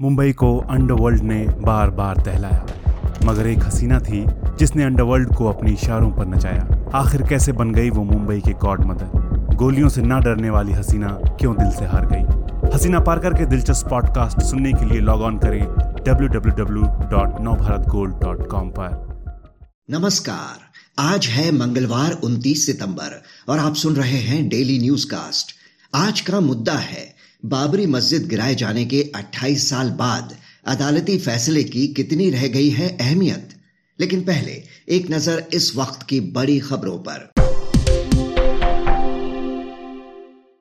मुंबई को अंडरवर्ल्ड ने बार बार दहलाया, मगर एक हसीना थी जिसने अंडरवर्ल्ड को अपनी इशारों पर नचाया। आखिर कैसे बन गई वो मुंबई के गॉड मदर गोलियों से ना डरने वाली हसीना क्यों दिल से हार गई? हसीना पारकर के दिलचस्प पॉडकास्ट सुनने के लिए लॉग ऑन करें www.navbharatgold.com पर। नमस्कार, आज है मंगलवार 29 सितंबर और आप सुन रहे हैं डेली न्यूज़ कास्ट आज का मुद्दा है बाबरी मस्जिद गिराए जाने के 28 साल बाद अदालती फैसले की कितनी रह गई है अहमियत? लेकिन पहले एक नज़र इस वक्त की बड़ी खबरों पर।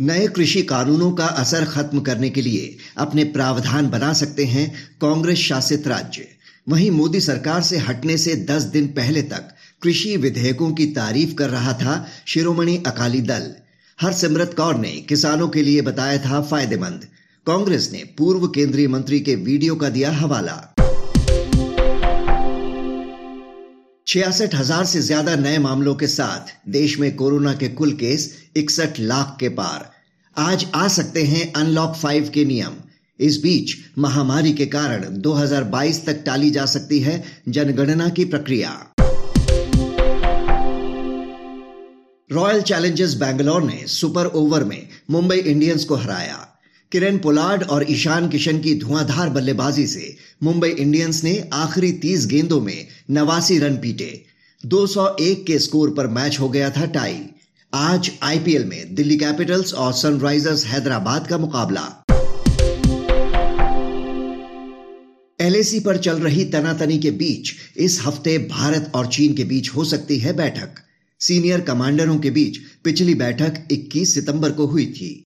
नए कृषि कानूनों का असर खत्म करने के लिए अपने प्रावधान बना सकते हैं कांग्रेस शासित राज्य। वहीं मोदी सरकार से हटने से 10 दिन पहले तक कृषि विधेयकों की तारीफ़ कर रहा था शिरोमणि अकाली दल। हरसिमरत कौर ने किसानों के लिए बताया था फ़ायदेमंद। कांग्रेस ने पूर्व केंद्रीय मंत्री के वीडियो का दिया हवाला। छियासठ हज़ार से ज़्यादा नए मामलों के साथ देश में कोरोना के कुल केस इकसठ लाख के पार। आज आ सकते हैं अनलॉक फाइव के नियम। इस बीच महामारी के कारण 2022 तक टाली जा सकती है जनगणना की प्रक्रिया। रॉयल चैलेंजर्स बैंगलोर ने सुपर ओवर में मुंबई इंडियंस को हराया। किरण पोलार्ड और ईशान किशन की धुआंधार बल्लेबाजी से मुंबई इंडियंस ने आखिरी 30 गेंदों में नवासी रन पीटे। 201 के स्कोर पर मैच हो गया था टाई आज आईपीएल में दिल्ली कैपिटल्स और सनराइजर्स हैदराबाद का मुकाबला। एलएसी पर चल रही तनातनी के बीच इस हफ़्ते भारत और चीन के बीच हो सकती है बैठक। सीनियर कमांडरों के बीच पिछली बैठक 21 सितंबर को हुई थी।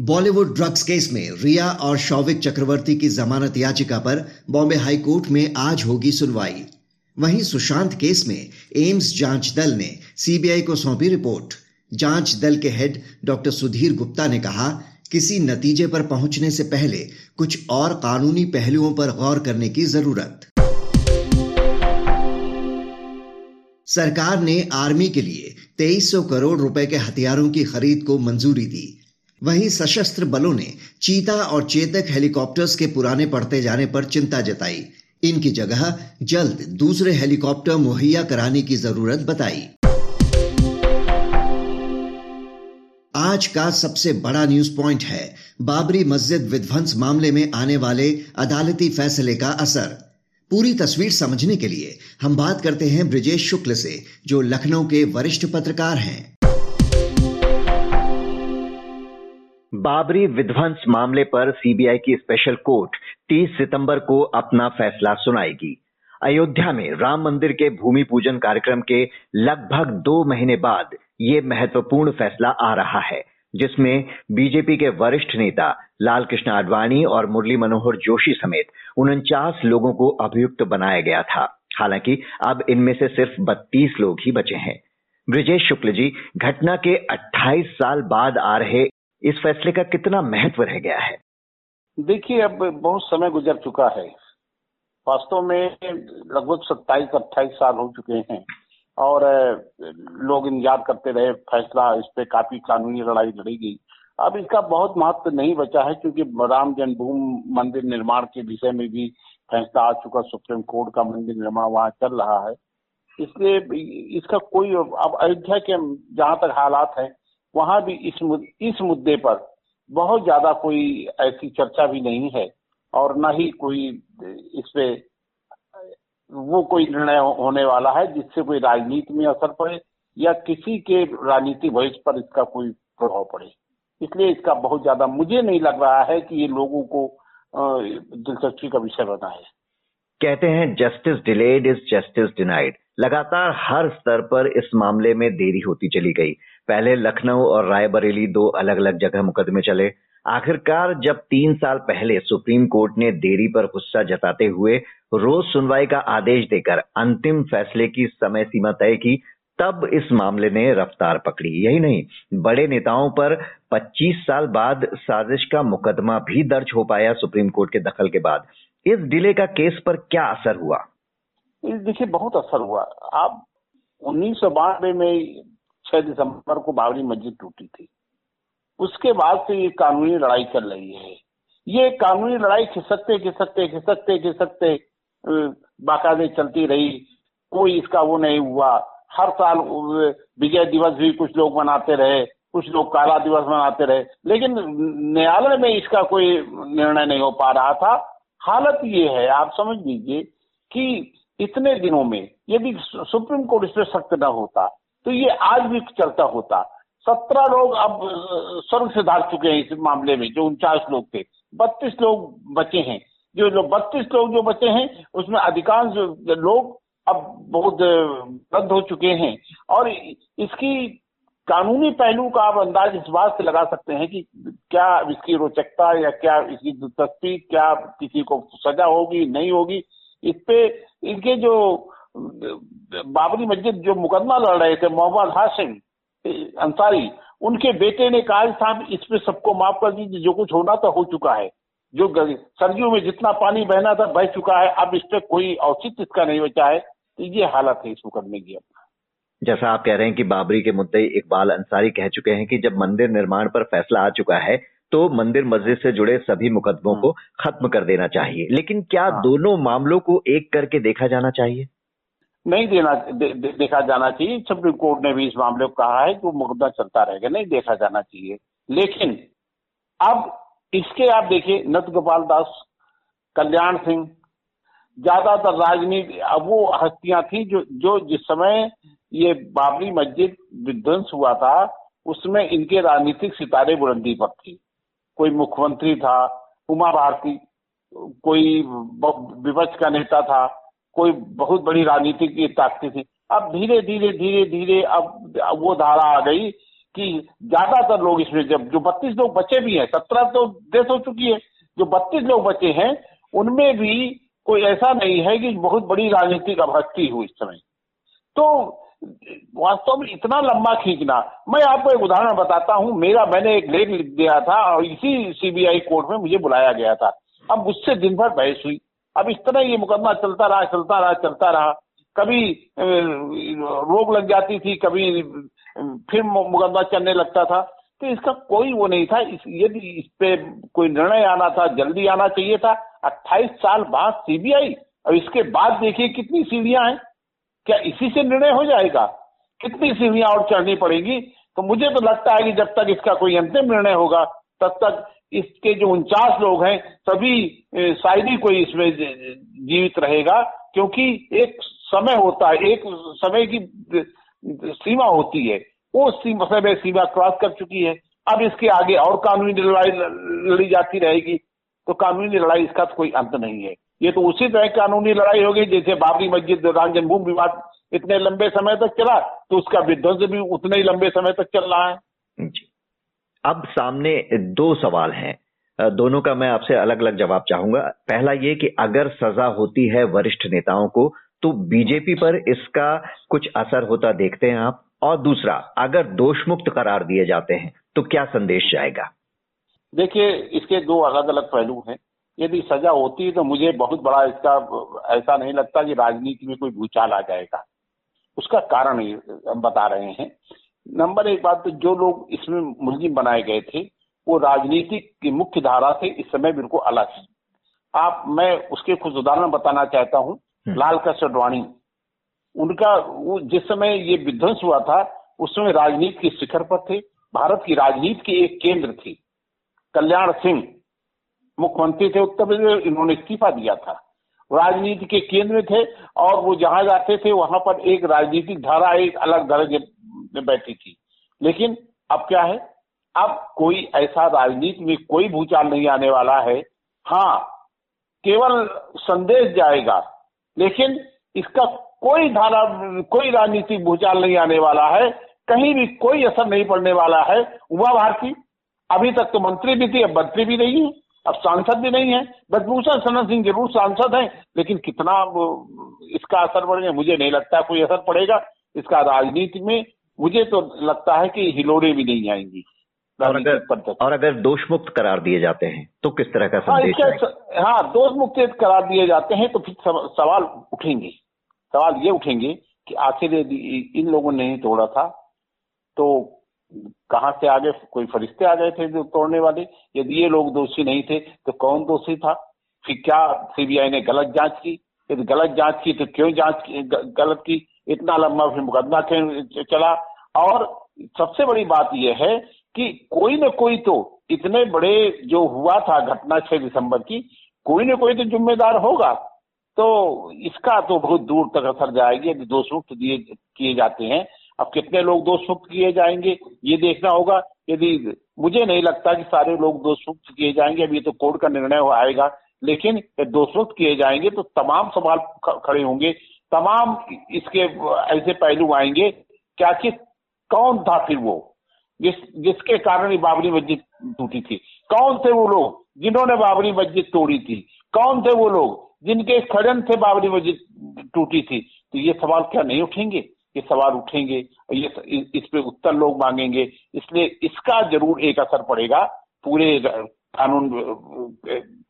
बॉलीवुड ड्रग्स केस में रिया और शौविक चक्रवर्ती की जमानत याचिका पर बॉम्बे हाई कोर्ट में आज होगी सुनवाई। वहीं सुशांत केस में एम्स जाँच दल ने सीबीआई को सौंपी रिपोर्ट। जाँच दल के हेड डॉक्टर सुधीर गुप्ता ने कहा, किसी नतीजे पर पहुँचने से पहले कुछ और कानूनी पहलुओं पर गौर करने की ज़रूरत। सरकार ने आर्मी के लिए 2300 करोड़ रुपए के हथियारों की खरीद को मंजूरी दी। वहीं सशस्त्र बलों ने चीता और चेतक हेलीकॉप्टर्स के पुराने पड़ते जाने पर चिंता जताई। इनकी जगह जल्द दूसरे हेलीकॉप्टर मुहैया कराने की ज़रूरत बताई। आज का सबसे बड़ा न्यूज़ पॉइंट है, बाबरी मस्जिद विध्वंस मामले में आने वाले अदालती फैसले का असर। पूरी तस्वीर समझने के लिए हम बात करते हैं ब्रिजेश शुक्ल से, जो लखनऊ के वरिष्ठ पत्रकार हैं। बाबरी विध्वंस मामले पर सीबीआई की स्पेशल कोर्ट 30 सितंबर को अपना फैसला सुनाएगी। अयोध्या में राम मंदिर के भूमि पूजन कार्यक्रम के लगभग दो महीने बाद ये महत्वपूर्ण फैसला आ रहा है। जिसमें बीजेपी के वरिष्ठ नेता लालकृष्ण आडवाणी और मुरली मनोहर जोशी समेत उनचास लोगों को अभियुक्त बनाया गया था। हालाँकि अब इनमें से सिर्फ़ बत्तीस लोग ही बचे हैं। ब्रिजेश शुक्ल जी, घटना के 28 साल बाद आ रहे इस फैसले का कितना महत्व रह गया है? देखिए, अब बहुत समय गुजर चुका है। वास्तव में लगभग सत्ताईस, अट्ठाईस साल हो चुके हैं। और लोग इंतज़ार करते रहे, फैसला इस पे काफ़ी कानूनी लड़ाई लड़ी गई अब इसका बहुत महत्व नहीं बचा है क्योंकि राम जन्मभूमि मंदिर निर्माण के विषय में भी फैसला आ चुका, सुप्रीम कोर्ट का मंदिर निर्माण वहाँ चल रहा है। इसलिए इसका कोई अब अयोध्या के जहाँ तक हालात है, वहाँ भी इस इस मुद्दे पर बहुत ज़्यादा कोई ऐसी चर्चा भी नहीं है और न ही कोई इस पे वो कोई निर्णय होने वाला है जिससे कोई राजनीति में असर पड़े या किसी के राजनीतिक भविष्य पर इसका कोई प्रभाव पड़े। इसलिए इसका बहुत ज़्यादा मुझे नहीं लग रहा है कि ये लोगों को दिलचस्पी का विषय बना है। कहते हैं, justice delayed is justice denied. लगातार हर स्तर पर इस मामले में देरी होती चली गई। पहले लखनऊ और रायबरेली दो अलग अलग जगह मुकदमे चले आखिरकार जब तीन साल पहले सुप्रीम कोर्ट ने देरी पर गुस्सा जताते हुए रोज सुनवाई का आदेश देकर अंतिम फैसले की समय सीमा तय की, तब इस मामले ने रफ्तार पकड़ी। यही नहीं, बड़े नेताओं पर 25 साल बाद साजिश का मुकदमा भी दर्ज हो पाया सुप्रीम कोर्ट के दखल के बाद। इस डिले का केस पर क्या असर हुआ? देखिए, बहुत असर हुआ। आप उन्नीस सौ बानवे में छह दिसंबर को बाबरी मस्जिद टूटी थी। उसके बाद से ये कानूनी लड़ाई चल रही है। ये कानूनी लड़ाई खिसकते खिसकते खिसकते खिसकते बाकायदे चलती रही। कोई इसका वो नहीं हुआ। हर साल विजय दिवस भी कुछ लोग मनाते रहे, कुछ लोग काला दिवस मनाते रहे। लेकिन न्यायालय में इसका कोई निर्णय नहीं हो पा रहा था। हालत ये है, आप समझ लीजिए, कि इतने दिनों में यदि सुप्रीम कोर्ट इस पर सख्त न होता तो ये आज भी चलता होता। सत्रह लोग अब स्वर्ग से धार चुके हैं इस मामले में, जो उनचास लोग थे। बत्तीस लोग बचे हैं। जो लोग बत्तीस लोग जो बचे हैं, उसमें अधिकांश लोग अब बहुत रद्द हो चुके हैं। और इसकी कानूनी पहलू का आप अंदाज इस बात से लगा सकते हैं कि क्या इसकी रोचकता या क्या इसकी दिलचस्पी क्या किसी को सजा होगी, नहीं होगी। इस पे इनके जो बाबरी मस्जिद जो मुकदमा लड़ रहे थे, मोहम्मद हाशिम अंसारी उनके बेटे ने कहा साहब इस पे सबको माफ़ कर दीजिए जो कुछ होना था हो चुका है। जो सर्दियों में जितना पानी बहना था बह चुका है। अब इस पे कोई औचित्य इसका नहीं बचा है। तो ये हालत है इस मुकदमे की अब। जैसा आप कह रहे हैं कि बाबरी के मुद्दे इकबाल अंसारी कह चुके हैं कि जब मंदिर निर्माण पर फैसला आ चुका है तो मंदिर मस्जिद से जुड़े सभी मुकदमों को खत्म कर देना चाहिए। लेकिन क्या हाँ। दोनों मामलों को एक करके देखा जाना चाहिए? नहीं देना दे, दे, देखा जाना चाहिए। सुप्रीम कोर्ट ने भी इस मामले को कहा है कि वो मुकदमा चलता रहेगा नहीं देखा जाना चाहिए। लेकिन अब इसके आप देखिए नत गोपाल दास कल्याण सिंह ज़्यादातर राजनीति अब वो हस्तियाँ थी जो जो जिस समय ये बाबरी मस्जिद विध्वंस हुआ था उसमें इनके राजनीतिक सितारे बुलंदी पर थे। कोई मुख्यमंत्री था उमा भारती कोई विपक्ष का नेता था कोई बहुत बड़ी राजनीतिक ताकती थी। अब धीरे धीरे धीरे धीरे अब वो धारा आ गई कि ज़्यादातर लोग इसमें जब जो बत्तीस लोग बचे भी हैं, सत्रह तो डेथ हो चुकी है, जो बत्तीस लोग बचे हैं, उनमें भी कोई ऐसा नहीं है कि बहुत बड़ी राजनीतिक अभक्ति हुई इस समय। तो वास्तव में इतना लंबा खींचना, मैं आपको एक उदाहरण बताता हूँ। मेरा, मैंने एक लेख लिख दिया था और इसी सीबीआई कोर्ट में मुझे बुलाया गया था। अब मुझसे दिन भर बहस हुई। अब इस तरह ये मुकदमा चलता रहा चलता रहा चलता रहा। कभी रोक लग जाती थी, कभी फिर मुकदमा चलने लगता था। तो इसका कोई वो नहीं था। यदि इस पे कोई निर्णय आना था, जल्दी आना चाहिए था। 28 साल बाद सीबीआई, और इसके बाद देखिए कितनी सीढ़ियाँ हैं। क्या इसी से निर्णय हो जाएगा? कितनी सीढ़ियाँ और चढ़नी पड़ेगी? तो मुझे तो लगता है कि जब तक इसका कोई अंतिम निर्णय होगा, तब तक इसके जो उनचास लोग हैं, सभी शायद ही कोई इसमें जीवित रहेगा, क्योंकि एक समय होता है, एक समय की सीमा होती है। वो सीमा, समय सीमा क्रॉस कर चुकी है। अब इसके आगे और कानूनी लड़ाई लड़ी जाती रहेगी तो कानूनी लड़ाई इसका तो कोई अंत नहीं है। ये तो उसी तरह कानूनी लड़ाई होगी, जैसे बाबरी मस्जिद राम जन्मभूमि विवाद इतने लंबे समय तक चला तो उसका विध्वंस भी उतने ही लंबे समय तक चल रहा है। अब सामने दो सवाल हैं। दोनों का मैं आपसे अलग अलग जवाब चाहूँगा। पहला ये कि अगर सजा होती है वरिष्ठ नेताओं को तो बीजेपी पर इसका कुछ असर होता देखते हैं आप। और दूसरा, अगर दोष मुक्त करार दिए जाते हैं तो क्या संदेश जाएगा? देखिए, इसके दो अलग अलग पहलू हैं। यदि सजा होती है तो मुझे बहुत बड़ा इसका, ऐसा नहीं लगता कि राजनीति में कोई भूचाल आ जाएगा। उसका कारण हम बता रहे हैं नंबर एक बात तो जो लोग इसमें मुलजिम बनाए गए थे वो राजनीति की मुख्य धारा से इस समय बिल्कुल अलग है। आप मैं उसके कुछ उदाहरण बताना चाहता हूँ। हम्म। लाल कृष्ण अडवाणी उनका वो जिस समय ये विध्वंस हुआ था उस समय राजनीति के शिखर पर थे। भारत की राजनीति के एक केंद्र थे। कल्याण सिंह मुख्यमंत्री थे उत्तर प्रदेश इन्होंने इस्तीफा दिया था। राजनीति के केंद्र में थे और वो जहाँ जाते थे वहाँ पर एक राजनीतिक धारा एक अलग दर्जे बैठी थी। लेकिन अब क्या है? अब कोई ऐसा राजनीति में कोई भूचाल नहीं आने वाला है। हाँ केवल संदेश जाएगा, लेकिन इसका कोई धारा, कोई राजनीतिक भूचाल नहीं आने वाला है। कहीं भी कोई असर नहीं पड़ने वाला है। उमा भारती अभी तक तो मंत्री भी थी, अब मंत्री भी नहीं है, अब सांसद भी नहीं है। ब्रजभूषण शरण सिंह ज़रूर सांसद हैं, लेकिन कितना इसका असर पड़ेगा? मुझे नहीं लगता कोई असर पड़ेगा। इसका राजनीति में मुझे तो लगता है कि हिलोड़े भी नहीं आएँगी। और अगर और अगर दोष मुक्त करार दिए जाते हैं तो किस तरह का हाँ, संदेश हाँ, हाँ दोष मुक्त करार दिए जाते हैं तो फिर सवाल उठेंगे। सवाल ये उठेंगे कि आखिर इन लोगों ने नहीं तोड़ा था तो कहाँ से आगे कोई फरिश्ते आ गए थे जो तोड़ने वाले? यदि ये लोग दोषी नहीं थे तो कौन दोषी था? फिर क्या सीबीआई ने गलत जाँच की? यदि गलत जाँच की तो क्यों जाँच गलत की? इतना लंबा फिर मुकदमा चला। और सबसे बड़ी बात यह है कि कोई न कोई तो इतने बड़े जो हुआ था घटना छह दिसंबर की, कोई न कोई तो जिम्मेदार होगा। तो इसका तो बहुत दूर तक असर जाएगी। यदि दोष मुक्त दिए, किए जाते हैं। अब कितने लोग दोष मुक्त किए जाएँगे, ये देखना होगा। यदि मुझे नहीं लगता कि सारे लोग दोष मुक्त किए जाएँगे अभी तो कोर्ट का निर्णय आएगा। लेकिन दोष मुक्त किए जाएँगे तो तमाम सवाल खड़े होंगे। तमाम इसके ऐसे पहलू आएँगे, क्या कि कौन था फिर वो? जिस, जिसके कारण ये बाबरी मस्जिद टूटी थी? कौन थे वो लोग जिन्होंने बाबरी मस्जिद तोड़ी थी? कौन थे वो लोग जिनके खड़न से बाबरी मस्जिद टूटी थी? तो ये सवाल क्या नहीं उठेंगे? ये सवाल उठेंगे, ये इस पे उत्तर लोग मांगेंगे। इसलिए इसका ज़रूर एक असर पड़ेगा पूरे कानून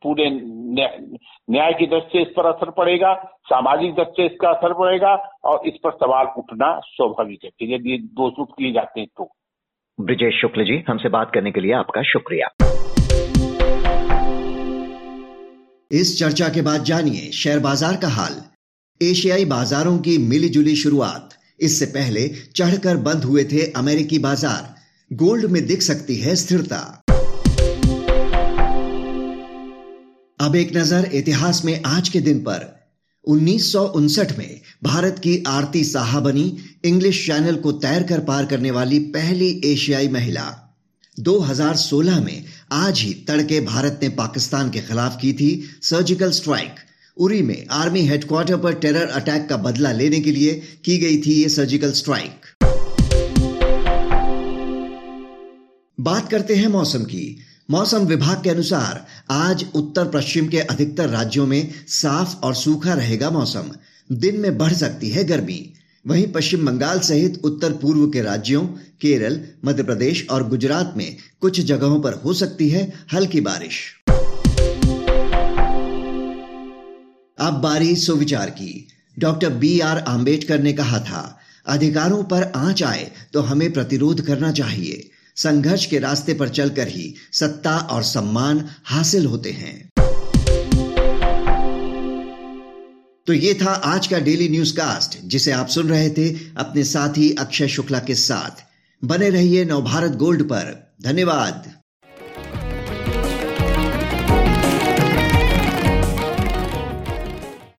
पूरे न्याय की दृष्टि से इस पर असर पड़ेगा सामाजिक दृष्टि से इसका असर पड़ेगा और इस पर सवाल उठना स्वाभाविक है। कि यदि दोषमुक्त किए जाते हैं तो। ब्रिजेश शुक्ल जी हमसे बात करने के लिए आपका शुक्रिया। इस चर्चा के बाद जानिए शेयर बाज़ार का हाल। एशियाई बाजारों की मिली जुली शुरुआत। इससे पहले चढ़कर बंद हुए थे अमेरिकी बाज़ार। गोल्ड में दिख सकती है स्थिरता। अब एक नज़र इतिहास में आज के दिन पर। उन्नीस सौ उनसठ में भारत की आरती साहा बनी इंग्लिश चैनल को तैर कर पार करने वाली पहली एशियाई महिला। 2016 में आज ही तड़के भारत ने पाकिस्तान के खिलाफ की थी सर्जिकल स्ट्राइक उरी में आर्मी हेडक्वार्टर पर टेरर अटैक का बदला लेने के लिए की गई थी ये सर्जिकल स्ट्राइक बात करते हैं मौसम की। मौसम विभाग के अनुसार आज उत्तर पश्चिम के अधिकतर राज्यों में साफ़ और सूखा रहेगा मौसम। दिन में बढ़ सकती है गर्मी। वहीं पश्चिम बंगाल सहित उत्तर पूर्व के राज्यों, केरल मध्य प्रदेश और गुजरात में कुछ जगहों पर हो सकती है हल्की बारिश। अब बारी सुविचार की। डॉक्टर बी आर आम्बेडकर ने कहा था, अधिकारों पर आँच आए तो हमें प्रतिरोध करना चाहिए। संघर्ष के रास्ते पर चलकर ही सत्ता और सम्मान हासिल होते हैं। तो ये था आज का डेली न्यूज़ कास्ट जिसे आप सुन रहे थे अपने साथी अक्षय शुक्ला के साथ। बने रहिए नवभारत गोल्ड पर। धन्यवाद।